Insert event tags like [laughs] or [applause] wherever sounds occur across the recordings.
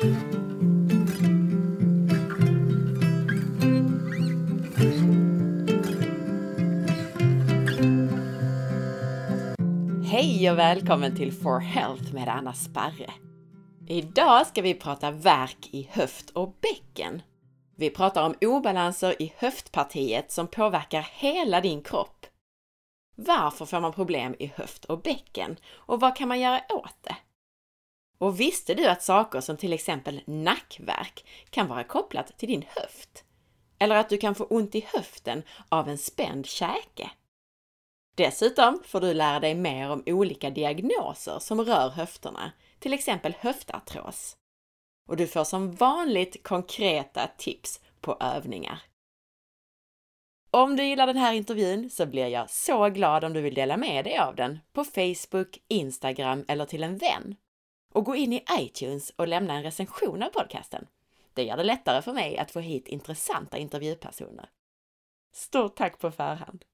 Hej och välkommen till For Health med Anna Sparre. Idag ska vi prata värk i höft och bäcken. Vi pratar om obalanser i höftpartiet som påverkar hela din kropp. Varför får man problem i höft och bäcken och vad kan man göra åt det? Och visste du att saker som till exempel nackvärk kan vara kopplat till din höft? Eller att du kan få ont i höften av en spänd käke? Dessutom får du lära dig mer om olika diagnoser som rör höfterna, till exempel höftartros. Och du får som vanligt konkreta tips på övningar. Om du gillar den här intervjun så blir jag så glad om du vill dela med dig av den på Facebook, Instagram eller till en vän. Och gå in i iTunes och lämna en recension av podcasten. Det gör det lättare för mig att få hit intressanta intervjupersoner. Stort tack på förhand!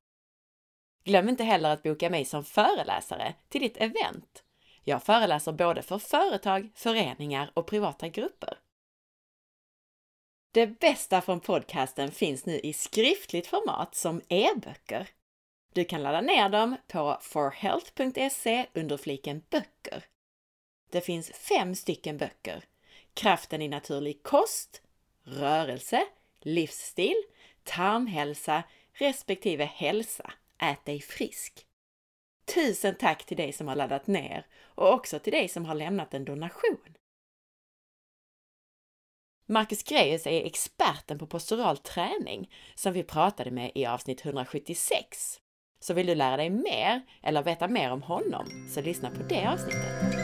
Glöm inte heller att boka mig som föreläsare till ditt event. Jag föreläser både för företag, föreningar och privata grupper. Det bästa från podcasten finns nu i skriftligt format som e-böcker. Du kan ladda ner dem på forhealth.se under fliken böcker. Det finns fem stycken böcker. Kraften i naturlig kost, rörelse, livsstil, tarmhälsa respektive hälsa. Ät dig frisk. Tusen tack till dig som har laddat ner och också till dig som har lämnat en donation. Marcus Greus är experten på postural träning som vi pratade med i avsnitt 176. Så vill du lära dig mer eller veta mer om honom så lyssna på det avsnittet.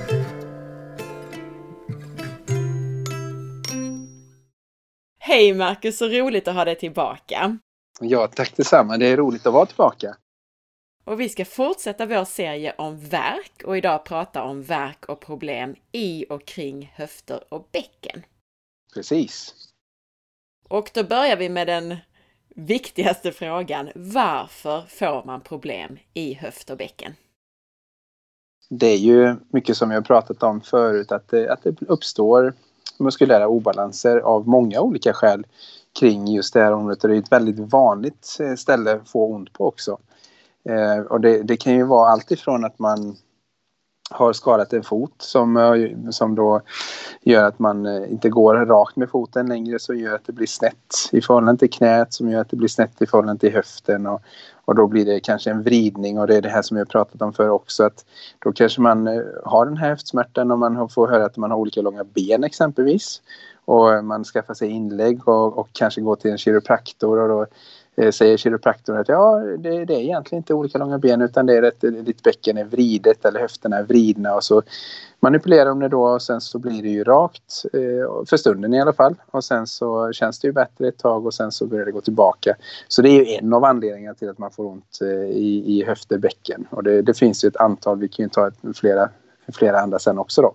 Hej Marcus, så roligt att ha dig tillbaka! Ja, tack detsamma. Det är roligt att vara tillbaka. Och vi ska fortsätta vår serie om verk och idag prata om verk och problem i och kring höfter och bäcken. Precis. Och då börjar vi med den viktigaste frågan. Varför får man problem i höft och bäcken? Det är ju mycket som jag pratat om förut att det, att det uppstår muskulära obalanser av många olika skäl kring just det här området. Och det är ett väldigt vanligt eh, ställe att få ont på också. Eh, och det, det, kan ju vara allt ifrån att man har skadat en fot som, eh, som då gör att man eh, inte går rakt med foten längre som gör att det blir snett i förhållande till knät som gör att det blir snett i förhållande till höften och, och då blir det kanske en vridning och det är det här som jag pratat om förr också att då kanske man eh, har den här höftsmärtan och man får höra att man har olika långa ben exempelvis. Och man skaffar sig inlägg och, och kanske går till en kiropraktor och då Eh, säger kiropraktorn att ja, det, det, är egentligen inte olika långa ben utan det är att ditt bäcken är vridet eller höfterna är vridna och så manipulerar de det då och sen så blir det ju rakt eh, för stunden i alla fall och sen så känns det ju bättre ett tag och sen så börjar det gå tillbaka. Så det är ju en av anledningarna till att man får ont eh, i, i höfter, bäcken och det, det finns ju ett antal, vi kan ju ta flera, flera andra sen också då.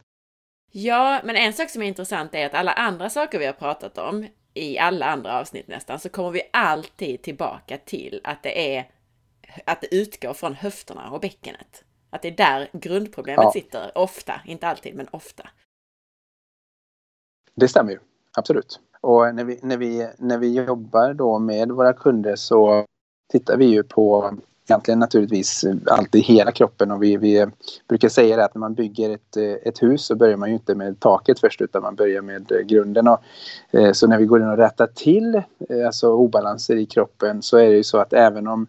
Ja, men en sak som är intressant är att alla andra saker vi har pratat om i alla andra avsnitt nästan, så kommer vi alltid tillbaka till att det är att det utgår från höfterna och bäckenet. Att det är där grundproblemet ja. sitter, ofta, inte alltid, men ofta. Det stämmer ju, absolut. Och när vi, när vi, när vi jobbar då med våra kunder så tittar vi ju på egentligen naturligtvis eh, alltid hela kroppen och vi, vi eh, brukar säga det att när man bygger ett, eh, ett hus så börjar man ju inte med taket först utan man börjar med grunden. Och, så när vi går in och rättar till alltså obalanser i kroppen så är det ju så att även om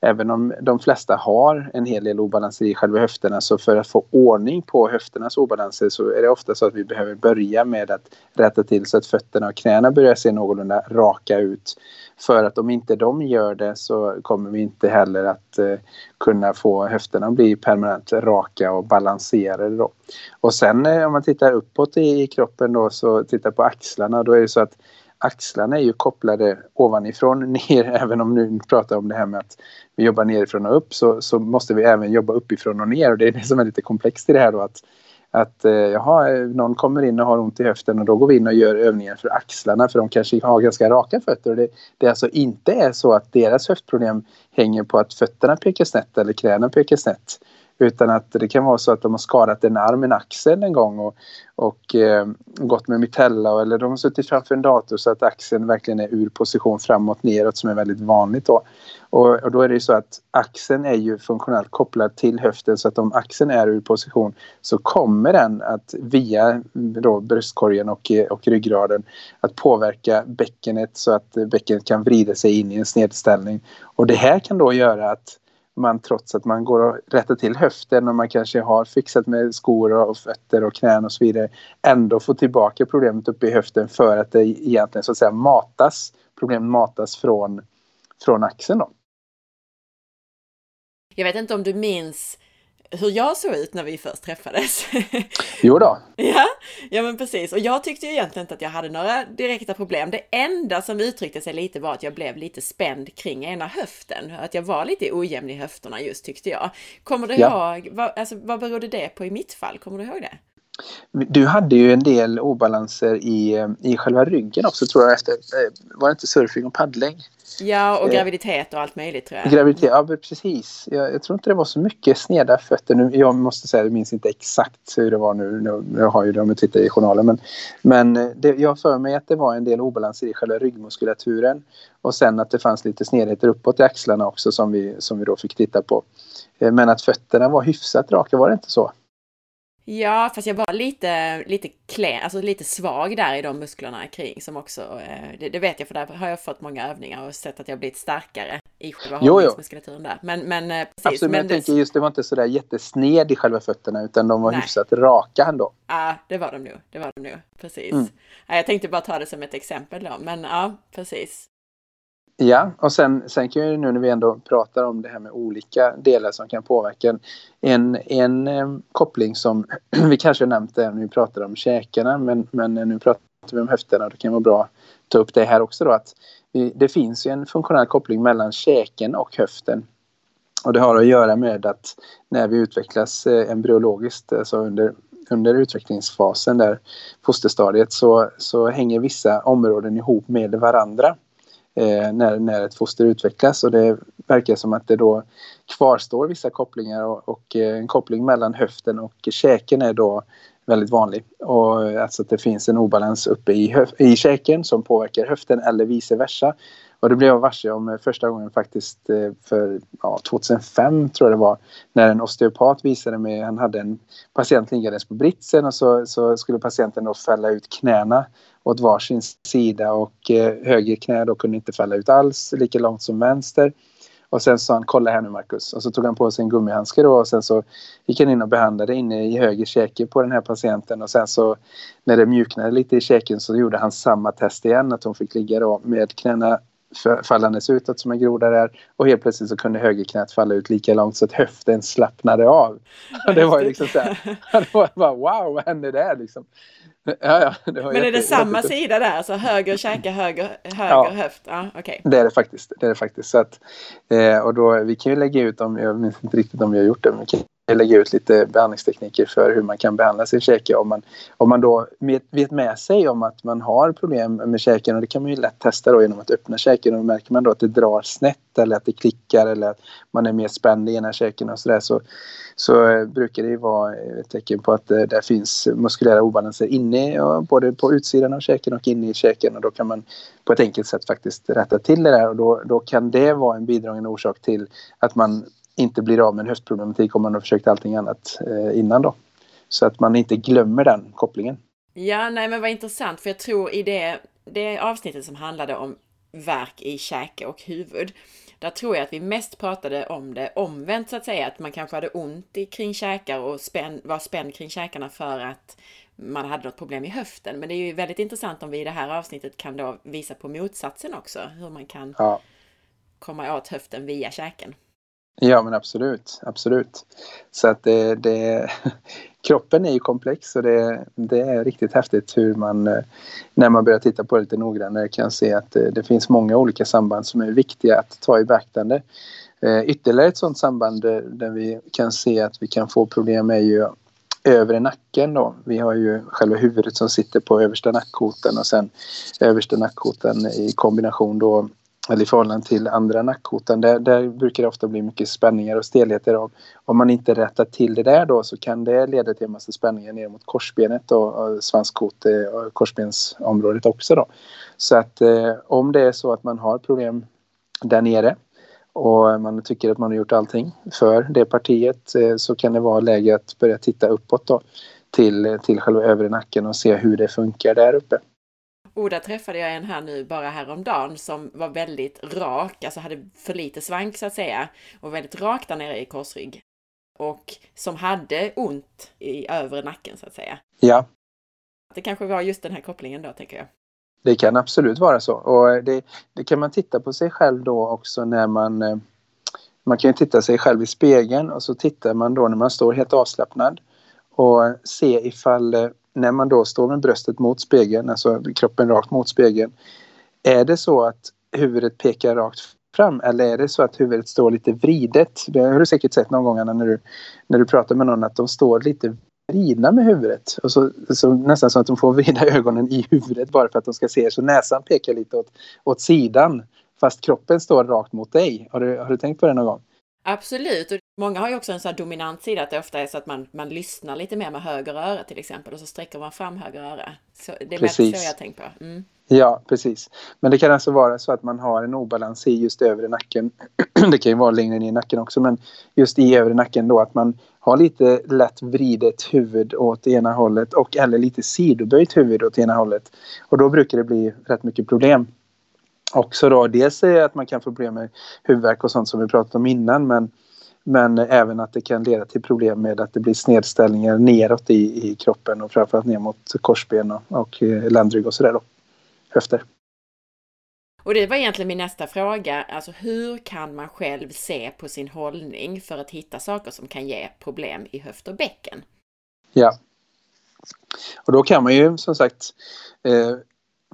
Även om de flesta har en hel del obalanser i själva höfterna så för att få ordning på höfternas obalanser så är det ofta så att vi behöver börja med att rätta till så att fötterna och knäna börjar se någorlunda raka ut. För att om inte de gör det så kommer vi inte heller att eh, kunna få höfterna att bli permanent raka och balanserade. Då. Och sen eh, om man tittar uppåt i, i kroppen då så tittar på axlarna då är det så att axlarna är ju kopplade ovanifrån [laughs] ner. Även om nu pratar om det här med att vi jobbar nerifrån och upp så, så måste vi även jobba uppifrån och ner. Och det är det som är lite komplext i det här då. Att, att eh, jaha, eh, någon kommer in och har ont i höften och då går vi in och gör övningar för axlarna för de kanske har ganska raka fötter. Och det, det alltså inte är så att deras höftproblem hänger på att fötterna pekar snett eller knäna pekar snett. Utan att det kan vara så att de har skadat en arm, en axel en gång och, och eh, gått med mitella eller de har suttit framför en dator så att axeln verkligen är ur position framåt neråt som är väldigt vanligt då. Och, och, då är det ju så att axeln är ju funktionellt kopplad till höften så att om axeln är ur position så kommer den att via mm, då bröstkorgen och, eh, och ryggraden att påverka bäckenet så att bäckenet kan vrida sig in i en snedställning. Och det här kan då göra att man trots att man går och rättar till höften och man kanske har fixat med skor och fötter och knän och så vidare ändå får tillbaka problemet uppe i höften för att det egentligen så att säga matas, problemet matas från, från axeln då. Jag vet inte om du minns hur jag såg ut när vi först träffades. [laughs] Jo då. ja, ja men precis. Och jag tyckte ju egentligen inte att jag hade några direkta problem. Det enda som uttryckte sig lite var att jag blev lite spänd kring ena höften. Att jag var lite ojämn i höfterna just tyckte jag. Kommer du ja. ihåg, vad, alltså, vad berodde det på i mitt fall? Kommer du ihåg det? Du hade ju en del obalanser i, i själva ryggen också tror jag. Efter, eh, var det inte surfing och paddling? Ja, och eh, graviditet och allt möjligt tror jag. Graviditet, ja precis. Jag, jag, tror inte det var så mycket sneda fötter. Nu, jag måste säga, jag minns inte exakt hur det var nu. Jag har ju det om jag tittar i journalen. Men, men det, jag för mig att det var en del obalanser i själva ryggmuskulaturen. Och sen att det fanns lite snedheter uppåt i axlarna också som vi, som vi då fick titta på. Eh, men att fötterna var hyfsat raka, var det inte så? Ja, fast jag var lite, lite klä, alltså lite svag där i de musklerna kring som också, eh, det, det, vet jag för där har jag fått många övningar och sett att jag blivit starkare i själva hållningsmuskulaturen där. Men, men eh, precis. Absolut, men jag tänker just det var inte sådär jättesned i själva fötterna utan de var Nej. hyfsat raka ändå. Ja, det var de nog, det var de nog, precis. Mm. Ja, jag tänkte bara ta det som ett exempel då, men ja, precis. Ja, och sen, sen kan ju nu när vi ändå pratar om det här med olika delar som kan påverka en, en eh, koppling som [clears throat] vi kanske har nämnt när vi pratar om käkarna men, men nu pratar vi om höfterna. och Det kan vara bra att ta upp det här också då att vi, det finns ju en funktionell koppling mellan käken och höften. Och det har att göra med att när vi utvecklas eh, embryologiskt, alltså under, under utvecklingsfasen där fosterstadiet så, så hänger vissa områden ihop med varandra eh, när, när ett foster utvecklas och det verkar som att det då kvarstår vissa kopplingar och, och eh, en koppling mellan höften och käken är då väldigt vanlig. Och eh, alltså att det finns en obalans uppe i, i käken som påverkar höften eller vice versa. Och det blev jag varse om eh, första gången faktiskt för ja, 2005 tror jag det var. När en osteopat visade mig, han hade en patient liggandes på britsen och så, så skulle patienten då fälla ut knäna åt varsin sida och eh, höger knä då kunde inte falla ut alls lika långt som vänster. Och sen sa han kolla här nu Marcus och så tog han på sig en gummihandske då och sen så gick han in och behandlade inne i höger käke på den här patienten och sen så när det mjuknade lite i käken så gjorde han samma test igen att hon fick ligga då med knäna fallandes utåt som en groda där och helt plötsligt så kunde högerknät falla ut lika långt så att höften slappnade av. Och [laughs] det var ju liksom så här, [laughs] det var bara wow vad hände där liksom? [laughs] Ja, ja, Men är det samma sida där? Alltså höger käke, höger, höger ja, höft? Ja, okay. Det är det faktiskt. Det är det faktiskt. Så att, eh, och då, vi kan ju lägga ut, om, jag minns inte riktigt om vi har gjort det, men vi kan lägga ut lite behandlingstekniker för hur man kan behandla sin käke. Om man, om man då vet med sig om att man har problem med käken och det kan man ju lätt testa då genom att öppna käken och märker man då att det drar snett eller att det klickar eller att man är mer spänd i ena käken och sådär så, så eh, brukar det ju vara ett tecken på att det, där finns muskulära obalanser inne både på utsidan av käken och inne i käken och då kan man på ett enkelt sätt faktiskt rätta till det där och då, då kan det vara en bidragande orsak till att man inte blir av med en höftproblematik om man har försökt allting annat eh, innan då. Så att man inte glömmer den kopplingen. Ja, nej men vad intressant för jag tror i det, det avsnittet som handlade om verk i käke och huvud. Där tror jag att vi mest pratade om det omvänt så att säga, att man kanske hade ont i, kring käkar och spänn, var spänd kring käkarna för att man hade något problem i höften. Men det är ju väldigt intressant om vi i det här avsnittet kan då visa på motsatsen också, hur man kan ja. komma åt höften via käken. Ja men absolut, absolut. Så att det, det, [laughs] kroppen är ju komplex och det, det, är riktigt häftigt hur man eh, när man börjar titta på det lite noggrannare kan se att det, det finns många olika samband som är viktiga att ta i beaktande. Eh, ytterligare ett sådant samband där vi kan se att vi kan få problem är ju övre nacken då. Vi har ju själva huvudet som sitter på översta nackkotan och sen översta nackkotan i kombination då eller i förhållande till andra nackkotan, där, där brukar det ofta bli mycket spänningar och stelheter. Och om man inte rättar till det där då så kan det leda till en massa spänningar ner mot korsbenet och, och svanskot eh, och korsbensområdet också. Då. Så att eh, om det är så att man har problem där nere och man tycker att man har gjort allting för det partiet eh, så kan det vara läge att börja titta uppåt då till, till själva övre nacken och se hur det funkar där uppe. Och där träffade jag en här nu bara häromdagen som var väldigt rak, alltså hade för lite svank så att säga och väldigt rak där nere i korsrygg. Och som hade ont i övre nacken så att säga. Ja. Det kanske var just den här kopplingen då, tänker jag. Det kan absolut vara så. Och det, det kan man titta på sig själv då också när man... Eh, man kan ju titta sig själv i spegeln och så tittar man då när man står helt avslappnad och se ifall eh, när man då står med bröstet mot spegeln, alltså kroppen rakt mot spegeln. Är det så att huvudet pekar rakt fram eller är det så att huvudet står lite vridet? Det har du säkert sett någon gång när du, när du pratar med någon att de står lite vridna med huvudet. Och så, så nästan så att de får vrida ögonen i huvudet bara för att de ska se. Så näsan pekar lite åt, åt sidan fast kroppen står rakt mot dig. Har du, har du tänkt på det någon gång? Absolut, och många har ju också en sån här dominant sida att det ofta är så att man, man lyssnar lite mer med höger öra till exempel och så sträcker man fram höger öra. Så det är precis. så jag tänker på. Mm. Ja, precis. Men det kan alltså vara så att man har en obalans i just övre nacken. [clears throat] det kan ju vara längre ner i nacken också, men just i övre nacken då att man har lite lätt vridet huvud åt ena hållet och eller lite sidoböjt huvud åt ena hållet. Och då brukar det bli rätt mycket problem också då. Dels är att man kan få problem med huvudvärk och sånt som vi pratat om innan men, men även att det kan leda till problem med att det blir snedställningar neråt i, i kroppen och framförallt ner mot korsben och, och eh, ländrygg och sådär då. Höfter. Och det var egentligen min nästa fråga. Alltså hur kan man själv se på sin hållning för att hitta saker som kan ge problem i höft och bäcken? Ja. Och då kan man ju som sagt eh,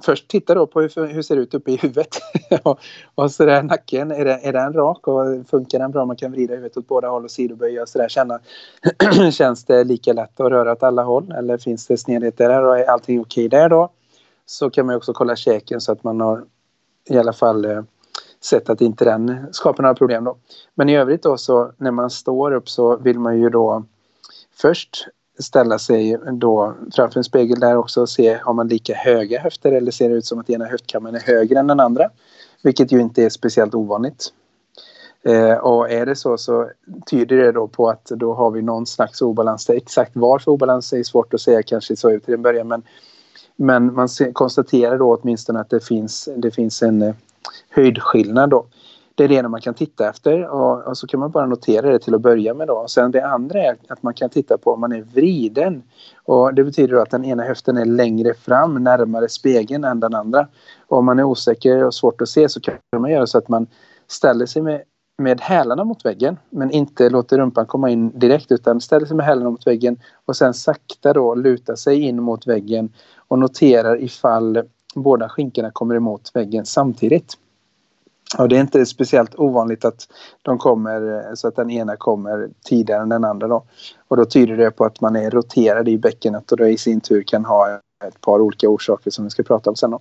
först titta då på hur, hur ser det ut uppe i huvudet. [laughs] och så där nacken, är, det, är den rak och funkar den bra? Man kan vrida huvudet åt båda håll och sidoböja och sådär. Känna, [clears throat] känns det lika lätt att röra åt alla håll eller finns det snedheter där och är allting okej okay där då? Så kan man också kolla käken så att man har i alla fall eh, sett att inte den skapar några problem då. Men i övrigt då så när man står upp så vill man ju då först ställa sig då framför en spegel där också och se om man lika höga höfter eller ser det ut som att ena höftkammaren är högre än den andra. Vilket ju inte är speciellt ovanligt. Eh, och är det så så tyder det då på att då har vi någon slags obalans. Exakt varför obalans är svårt att säga kanske så ut till en början men, men man konstaterar då åtminstone att det finns, det finns en eh, höjdskillnad då det är det ena man kan titta efter och, och, så kan man bara notera det till att börja med. Då. Och sen det andra är att man kan titta på om man är vriden. Och det betyder att den ena höften är längre fram, närmare spegeln än den andra. Och om man är osäker och svårt att se så kan man göra så att man ställer sig med, med hälarna mot väggen men inte låter rumpan komma in direkt utan ställer sig med hälarna mot väggen och sen sakta då lutar sig in mot väggen och noterar ifall båda skinkorna kommer emot väggen samtidigt. Och det är inte speciellt ovanligt att de kommer eh, så att den ena kommer tidigare än den andra. Då. Och då tyder det på att man är roterad i bäckenet och det i sin tur kan ha ett par olika orsaker som vi ska prata om sen. Då.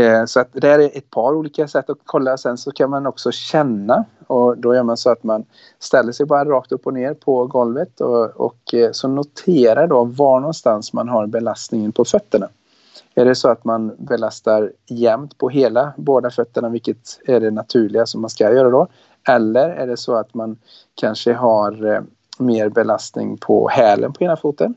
Eh, så att det är ett par olika sätt att kolla. Sen så kan man också känna och då gör man så att man ställer sig bara rakt upp och ner på golvet och, och eh, så noterar då var någonstans man har belastningen på fötterna. Är det så att man belastar jämnt på hela båda fötterna, vilket är det naturliga som man ska göra då? Eller är det så att man kanske har eh, mer belastning på hälen på ena foten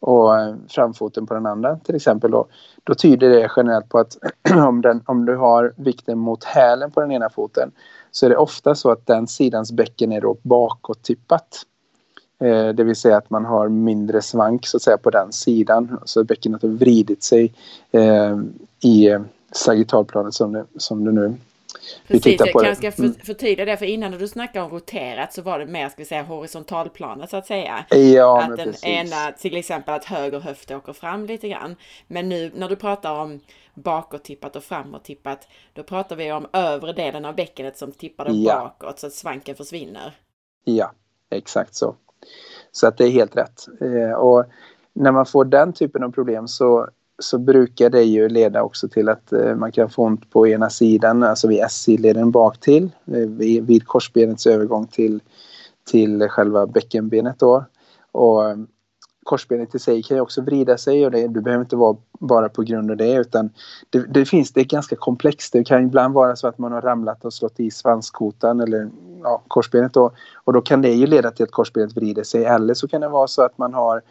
och eh, framfoten på den andra till exempel då, då tyder det generellt på att [clears throat] om, den, om du har vikten mot hälen på den ena foten så är det ofta så att den sidans bäcken är då bakåttippat det vill säga att man har mindre svank så att säga på den sidan. Så bäckenet har vridit sig eh, i sagittalplanet som det, som det nu Precis, jag kanske ska mm. förtydliga det, för innan när du snackade om roterat så var det mer, ska vi säga, horisontalplanet så att säga. Ja, att den precis. ena, till exempel att höger höft åker fram lite grann. Men nu när du pratar om bakåttippat och framåttippat, då pratar vi om övre delen av bäckenet som tippar ja. bakåt så att svanken försvinner. Ja, exakt så. Så att det är helt rätt. Eh, och när man får den typen av problem så så brukar det ju leda också till att eh, man kan få ont på ena sidan, alltså vid SI-leden bak till, eh, vid, vid korsbenets övergång till, till själva bäckenbenet då. Och korsbenet i sig kan ju också vrida sig och det, du behöver inte vara bara på grund av det utan det, det, finns, det är ganska komplext. Det kan ibland vara så att man har ramlat och slått i svanskotan eller ja, korsbenet då och då kan det ju leda till att korsbenet vrider sig eller så kan det vara så att man har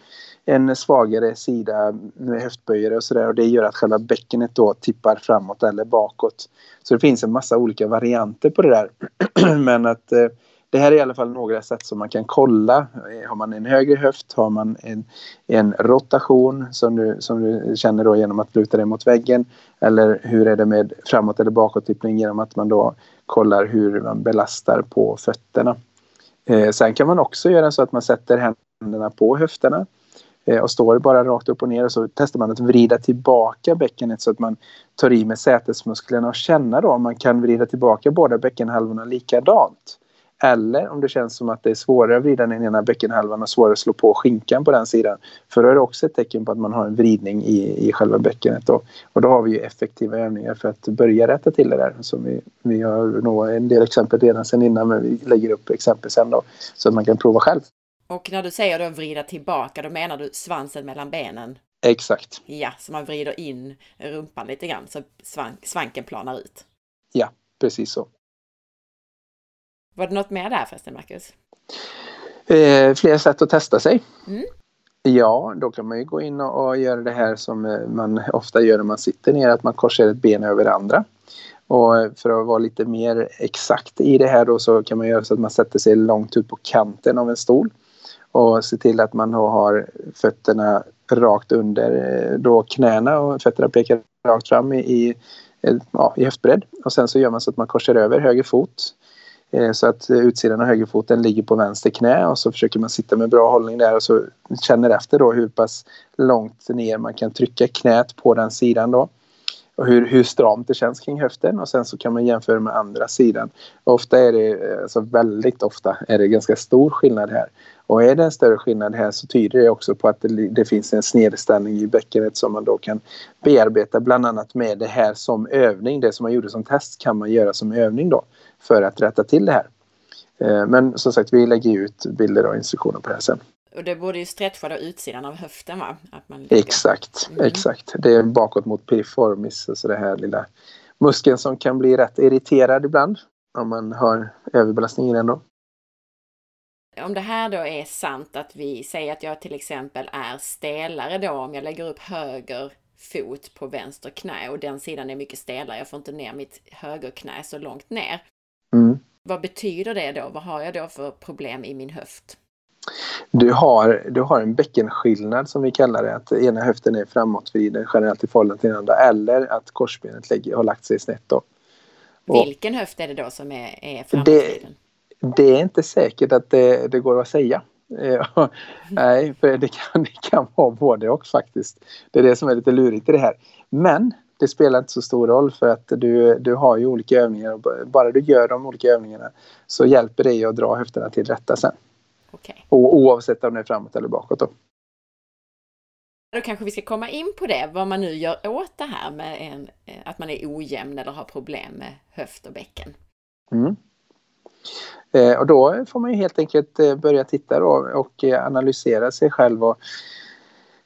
en svagare sida med höftböjare och sådär och det gör att själva bäckenet då tippar framåt eller bakåt. Så det finns en massa olika varianter på det där. [clears throat] Men att eh, det här är i alla fall några sätt som man kan kolla. Eh, har man en högre höft, har man en, en rotation som du, som du känner då genom att luta dig mot väggen. Eller hur är det med framåt eller bakåttippning genom att man då kollar hur man belastar på fötterna. Eh, sen kan man också göra så att man sätter händerna på höfterna eh, och står bara rakt upp och ner och så testar man att vrida tillbaka bäckenet så att man tar i med sätesmusklerna och känna då om man kan vrida tillbaka båda bäckenhalvorna likadant. Eller om det känns som att det är svårare att vrida den ena bäckenhalvan och svårare att slå på skinkan på den sidan. För då är det också ett tecken på att man har en vridning i, i själva bäckenet. Då. Och då har vi ju effektiva övningar för att börja rätta till det där. Så vi, vi har nog en del exempel redan sen innan men vi lägger upp exempel sen då. Så att man kan prova själv. Och när du säger då vrida tillbaka, då menar du svansen mellan benen? Exakt. Ja, så man vrider in rumpan lite grann så svank, svanken planar ut? Ja, precis så. Var det något mer där förresten, Marcus? Eh, fler sätt att testa sig. Mm. Ja, då kan man ju gå in och, och, göra det här som eh, man ofta gör när man sitter ner, att man korsar ett ben över andra. Och för att vara lite mer exakt i det här då så kan man göra så att man sätter sig långt ut på kanten av en stol och se till att man har fötterna rakt under eh, då knäna och fötterna pekar rakt fram i, i, ja, i höftbredd. Och sen så gör man så att man korsar över höger fot Eh, Eh, så att eh, utsidan av högerfoten ligger på vänster knä och så försöker man sitta med bra hållning där och så känner efter då hur pass långt ner man kan trycka knät på den sidan då. Och hur, hur stramt det känns kring höften och sen så kan man jämföra med andra sidan. Ofta är det, alltså väldigt ofta, är det ganska stor skillnad här. Och är det en större skillnad här så tyder det också på att det, det finns en snedställning i bäckenet som man då kan bearbeta bland annat med det här som övning. Det som man gjorde som test kan man göra som övning då för att rätta till det här. Eh, men som sagt, vi lägger ut bilder och instruktioner på det här sen. Och det borde ju stretcha då utsidan av höften va? Att man ligger... Exakt, mm. exakt. Det är bakåt mot piriformis, alltså det här lilla muskeln som kan bli rätt irriterad ibland om man har överbelastning i den då. Om det här då är sant att vi säger att jag till exempel är stelare då om jag lägger upp höger fot på vänster knä och den sidan är mycket stelare. Jag får inte ner mitt högerknä så långt ner. Mm. Vad betyder det då? Vad har jag då för problem i min höft? Du har, du har en bäckenskillnad som vi kallar det. Att ena höften är framåtvriden generellt i förhållande till den andra. Eller att korsbenet lägger, har lagt sig snett då. Och Vilken höft är det då som är, är framåtvriden? Det, det är inte säkert att det, det går att säga. [laughs] Nej, för det kan, det kan vara både och faktiskt. Det är det som är lite lurigt i det här. Men det spelar inte så stor roll för att du, du har ju olika övningar och bara du gör de olika övningarna så hjälper det att dra höfterna till rätta sen. Okay. Och, oavsett om det är framåt eller bakåt då. Då kanske vi ska komma in på det, vad man nu gör åt det här med en, att man är ojämn eller har problem med höft och bäcken. Mm. Eh, och då får man ju helt enkelt eh, börja titta då och eh, analysera sig själv. Och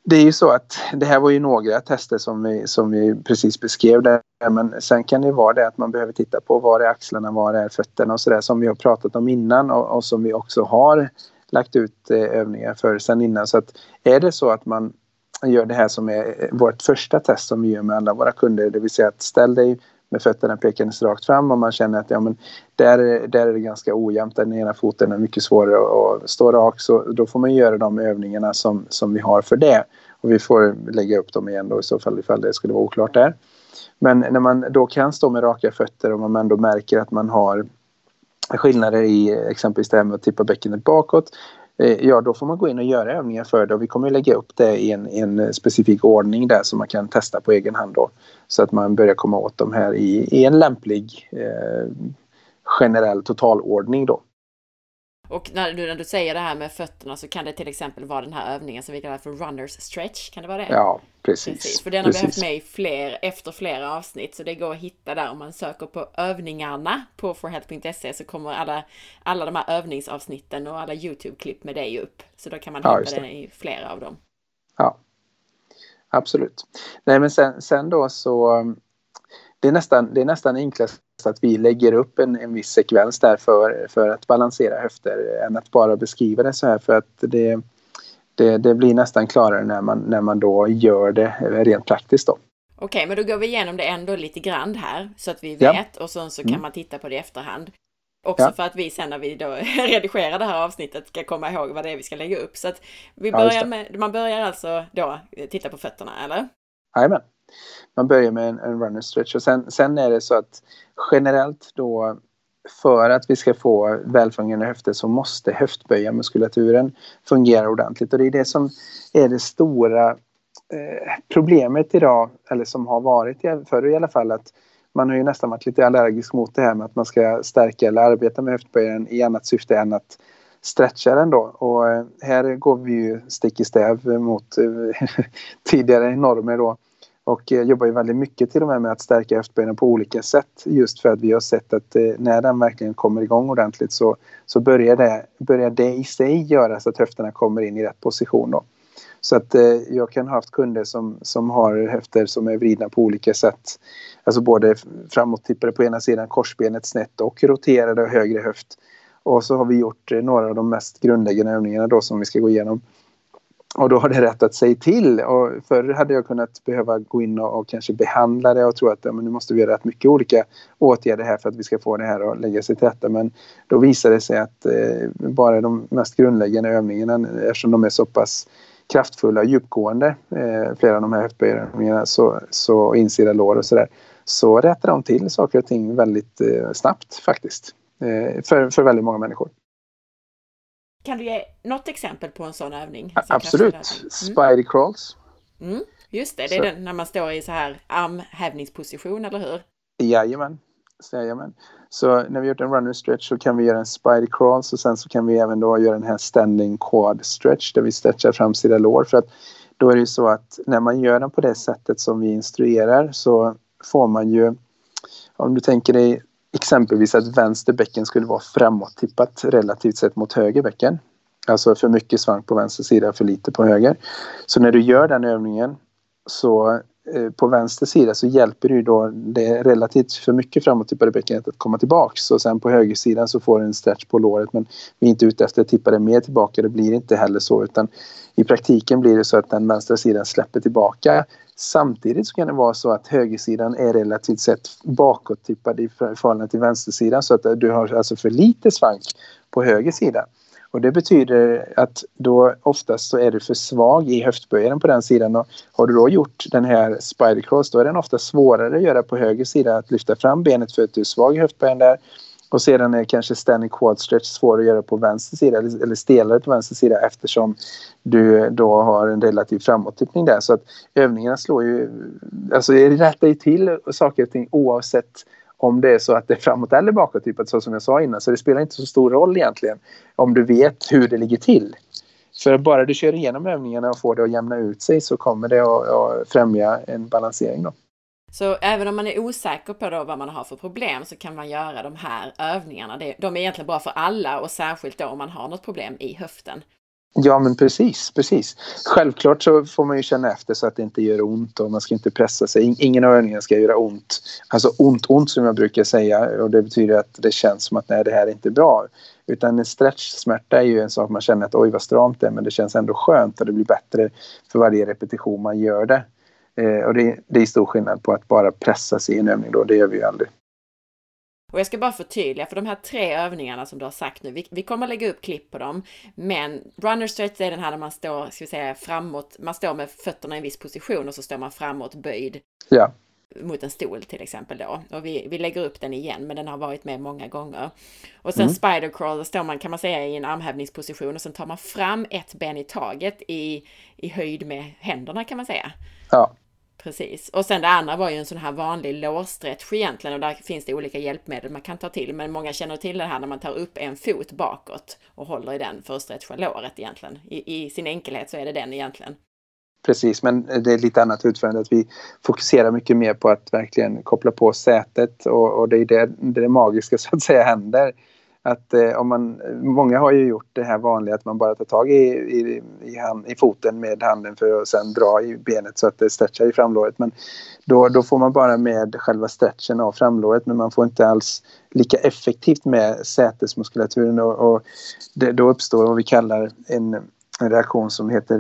det är ju så att det här var ju några tester som vi, som vi precis beskrev där. Men sen kan det vara det att man behöver titta på var är axlarna, var är fötterna och sådär som vi har pratat om innan och, och som vi också har lagt ut eh, övningar för sen innan. Så att är det så att man gör det här som är eh, vårt första test som vi gör med alla våra kunder, det vill säga att ställ dig med fötterna pekandes rakt fram och man känner att ja, men där, där är det ganska ojämnt. Den ena foten är mycket svårare att stå rak så då får man göra de övningarna som, som vi har för det. Och vi får lägga upp dem igen då i så fall ifall det skulle vara oklart där. Men när man då kan stå med raka fötter och man ändå märker att man har skillnader i eh, exempelvis det här med att tippa bäckenet bakåt eh, ja, då får man gå in och göra övningar för det och vi kommer lägga upp det i en, en eh, specifik ordning där som man kan testa på egen hand då. Så att man börjar komma åt de här i, i en lämplig eh, generell totalordning då. Och när du, när du säger det här med fötterna så kan det till exempel vara den här övningen som vi kallar för runners stretch. Kan det vara det? Ja, precis. precis. För den har vi haft med i fler, efter flera avsnitt. Så det går att hitta där om man söker på övningarna på forhealth.se så kommer alla, alla de här övningsavsnitten och alla YouTube-klipp med dig upp. Så då kan man ja, hitta den i flera av dem. Ja, absolut. Nej, men sen, sen då så det är nästan, det är nästan enklast att vi lägger upp en, en viss sekvens där för, för att balansera höfter än att bara beskriva det så här för att det, det, det blir nästan klarare när man, när man då gör det rent praktiskt då. Okej, men då går vi igenom det ändå lite grann här så att vi vet ja. och sen så kan mm. man titta på det i efterhand. Också ja. för att vi sen när vi då [laughs] redigerar det här avsnittet ska komma ihåg vad det är vi ska lägga upp. Så att vi börjar ja, med, man börjar alltså då titta på fötterna, eller? Jajamän man börjar med en, en runner stretch och sen, sen är det så att generellt då för att vi ska få välfungerande höfter så måste höftböjarmuskulaturen fungera ordentligt och det är det som är det stora eh, problemet idag, eller som har varit förr i alla fall, att man har ju nästan varit lite allergisk mot det här med att man ska stärka eller arbeta med höftböjaren i annat syfte än att stretcha den då. Och eh, här går vi ju stick i stäv mot eh, [laughs] tidigare normer då. Och eh, jobbar ju väldigt mycket till och med med att stärka höftbenen på olika sätt. Just för att vi har sett att eh, när den verkligen kommer igång ordentligt så, så börjar, det, börjar det i sig göra så att höfterna kommer in i rätt position. Då. Så att eh, jag kan ha haft kunder som, som har höfter som är vridna på olika sätt. Alltså både framåttippade på ena sidan, korsbenet snett och roterade och högre höft. Och så har vi gjort eh, några av de mest grundläggande övningarna då som vi ska gå igenom. Och då har det rättat sig till. Och förr hade jag kunnat behöva gå in och, och kanske behandla det och tro att ja, men nu måste vi göra rätt mycket olika åtgärder här för att vi ska få det här att lägga sig till rätta. Men då visade det sig att eh, bara de mest grundläggande övningarna, eftersom de är så pass kraftfulla och djupgående, eh, flera av de här höftböjövningarna, så, så insida lår och sådär, så rättar de till saker och ting väldigt eh, snabbt faktiskt. Eh, för, för väldigt många människor. Kan du ge något exempel på en sån övning? Absolut. Mm. Spidey crawls. Mm. Just det, det är så. den när man står i så här armhävningsposition, eller hur? Jajamän. Jajamän. Så när vi gjort en runner stretch så kan vi göra en spidey crawls och sen så kan vi även då göra den här standing quad stretch där vi stretchar framsida lår. För att då är det ju så att när man gör den på det sättet som vi instruerar så får man ju, om du tänker dig exempelvis att vänster bäcken skulle vara framåttippat relativt sett mot höger bäcken. Alltså för mycket svank på vänster sida, för lite på höger. Så när du gör den övningen så Eh, på vänster sida så hjälper du då det relativt för mycket framåttippade bäckenet att komma tillbaks. Och sen på högersidan så får du en stretch på låret men vi är inte ute efter att tippa det mer tillbaka, det blir inte heller så utan i praktiken blir det så att den vänstra sidan släpper tillbaka. Samtidigt så kan det vara så att högersidan är relativt sett bakåttippad i förhållande till vänstersidan så att du har alltså för lite svank på höger sida. Och det betyder att då oftast så är du för svag i höftböjaren på den sidan och har du då gjort den här spider cross då är den ofta svårare att göra på höger sida att lyfta fram benet för att du är svag i höftböjaren där och sedan är kanske standing quad stretch svår att göra på vänster sida eller, eller stelare på vänster sida eftersom du då har en relativ framåttippning där. Så att övningarna slår ju, alltså det rättar ju till saker och ting oavsett om det är så att det är framåt eller bakåttippat så som jag sa innan. Så det spelar inte så stor roll egentligen om du vet hur det ligger till. För bara du kör igenom övningarna och får det att jämna ut sig så kommer det att, att främja en balansering. Då. Så även om man är osäker på då vad man har för problem så kan man göra de här övningarna. De är egentligen bra för alla och särskilt då om man har något problem i höften. Ja men precis, precis. Självklart så får man ju känna efter så att det inte gör ont och man ska inte pressa sig. Ingen av övningarna ska göra ont. Alltså ont, ont som jag brukar säga och det betyder att det känns som att nej det här är inte bra. Utan en stretchsmärta är ju en sak man känner att oj vad stramt det är men det känns ändå skönt och det blir bättre för varje repetition man gör det. Eh, och det, det är stor skillnad på att bara pressa sig i en övning då, det gör vi ju aldrig. Och jag ska bara förtydliga, för de här tre övningarna som du har sagt nu, vi, vi kommer lägga upp klipp på dem, men runner stretch är den här där man står, ska vi säga framåt, man står med fötterna i en viss position och så står man framåt böjd. Ja. Mot en stol till exempel då. Och vi, vi lägger upp den igen, men den har varit med många gånger. Och sen mm. spider crawl, då står man kan man säga i en armhävningsposition och sen tar man fram ett ben i taget i, i höjd med händerna kan man säga. Ja. Precis. Och sen det andra var ju en sån här vanlig lårstretch egentligen och där finns det olika hjälpmedel man kan ta till. Men många känner till det här när man tar upp en fot bakåt och håller i den för att stretcha låret egentligen. I, i sin enkelhet så är det den egentligen. Precis, men det är lite annat utförande. Att vi fokuserar mycket mer på att verkligen koppla på sätet och, och det är det, det magiska så att säga händer att eh, om man, många har ju gjort det här vanliga att man bara tar tag i, i, i, hand, i foten med handen för att sen dra i benet så att det stretchar i framlåret. Men då, då får man bara med själva stretchen av framlåret men man får inte alls lika effektivt med sätesmuskulaturen och, och det, då uppstår vad vi kallar en, en reaktion som heter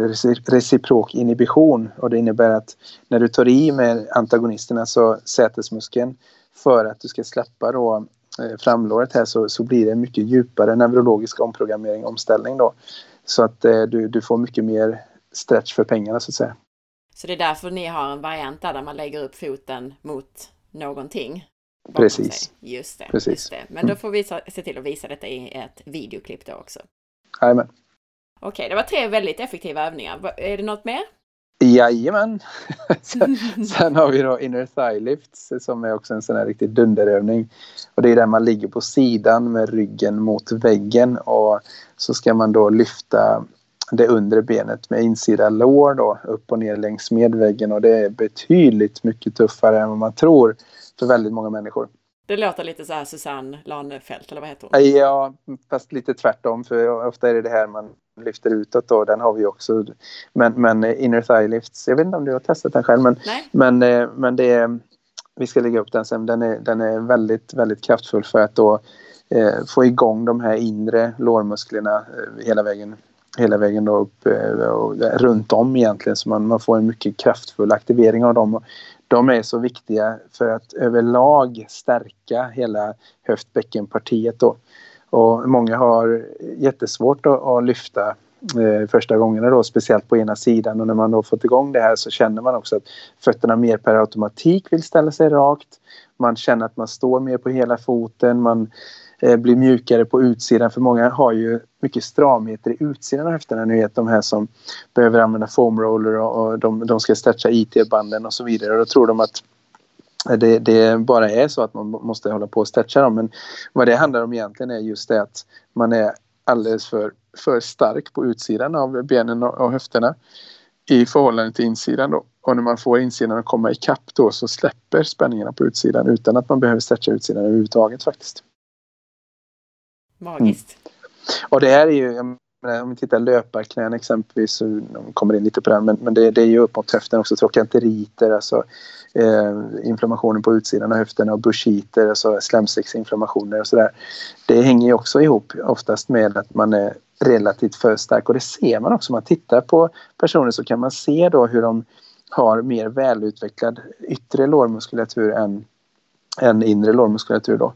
reciprok inhibition och det innebär att när du tar i med antagonisterna, alltså sätesmuskeln, för att du ska släppa då framlåret här så, så blir det en mycket djupare neurologisk omprogrammering, omställning då. Så att eh, du, du får mycket mer stretch för pengarna så att säga. Så det är därför ni har en variant där, där man lägger upp foten mot någonting? Precis. Just det, Precis. Just det. Men då får vi se till att visa detta i ett videoklipp då också. Jajamän. Okej, det var tre väldigt effektiva övningar. Är det något mer? Jajamän. [laughs] sen, sen har vi då inner thigh lifts som är också en sån här riktig dunderövning. Och det är där man ligger på sidan med ryggen mot väggen och så ska man då lyfta det undre benet med insida lår då upp och ner längs med väggen och det är betydligt mycket tuffare än vad man tror för väldigt många människor. Det låter lite så här Susanne Lanefelt eller vad heter hon? Ja, fast lite tvärtom för ofta är det det här man lyfter utåt då, den har vi också. Men, men inner thigh lifts, jag vet inte om du har testat den själv men, men, eh, men det är, vi ska lägga upp den sen, den är, den är väldigt, väldigt kraftfull för att då eh, få igång de här inre lårmusklerna eh, hela vägen hela vägen då upp eh, och runt om egentligen så man, man får en mycket kraftfull aktivering av dem. De är så viktiga för att överlag stärka hela höftbäckenpartiet då. Och många har jättesvårt att, att lyfta eh, första gångerna då, speciellt på ena sidan och när man då fått igång det här så känner man också att fötterna mer per automatik vill ställa sig rakt. Man känner att man står mer på hela foten, man eh, Eh, blir mjukare på utsidan för många har ju mycket stramheter i utsidan av höfterna. Ni vet de här som behöver använda foam roller och, och de, de ska stretcha IT-banden och så vidare och då tror de att det, det, bara är så att man måste hålla på och stretcha dem. Men vad det handlar om egentligen är just det att man är alldeles för, för stark på utsidan av benen och, och höfterna i förhållande till insidan då. Och när man får insidan att komma ikapp då så släpper spänningarna på utsidan utan att man behöver stretcha utsidan överhuvudtaget faktiskt. Magiskt. Mm. Och det här är ju, om vi tittar löparknän exempelvis, så de kommer in lite på den, men, men det, det är ju upp mot höften också, trochanteriter, alltså eh, inflammationen på utsidan av höften och bushiter, alltså slemsäcksinflammationer och sådär. Det hänger ju också ihop oftast med att man är relativt för stark och det ser man också om man tittar på personer så kan man se då hur de har mer välutvecklad yttre lårmuskulatur än, än inre lårmuskulatur då.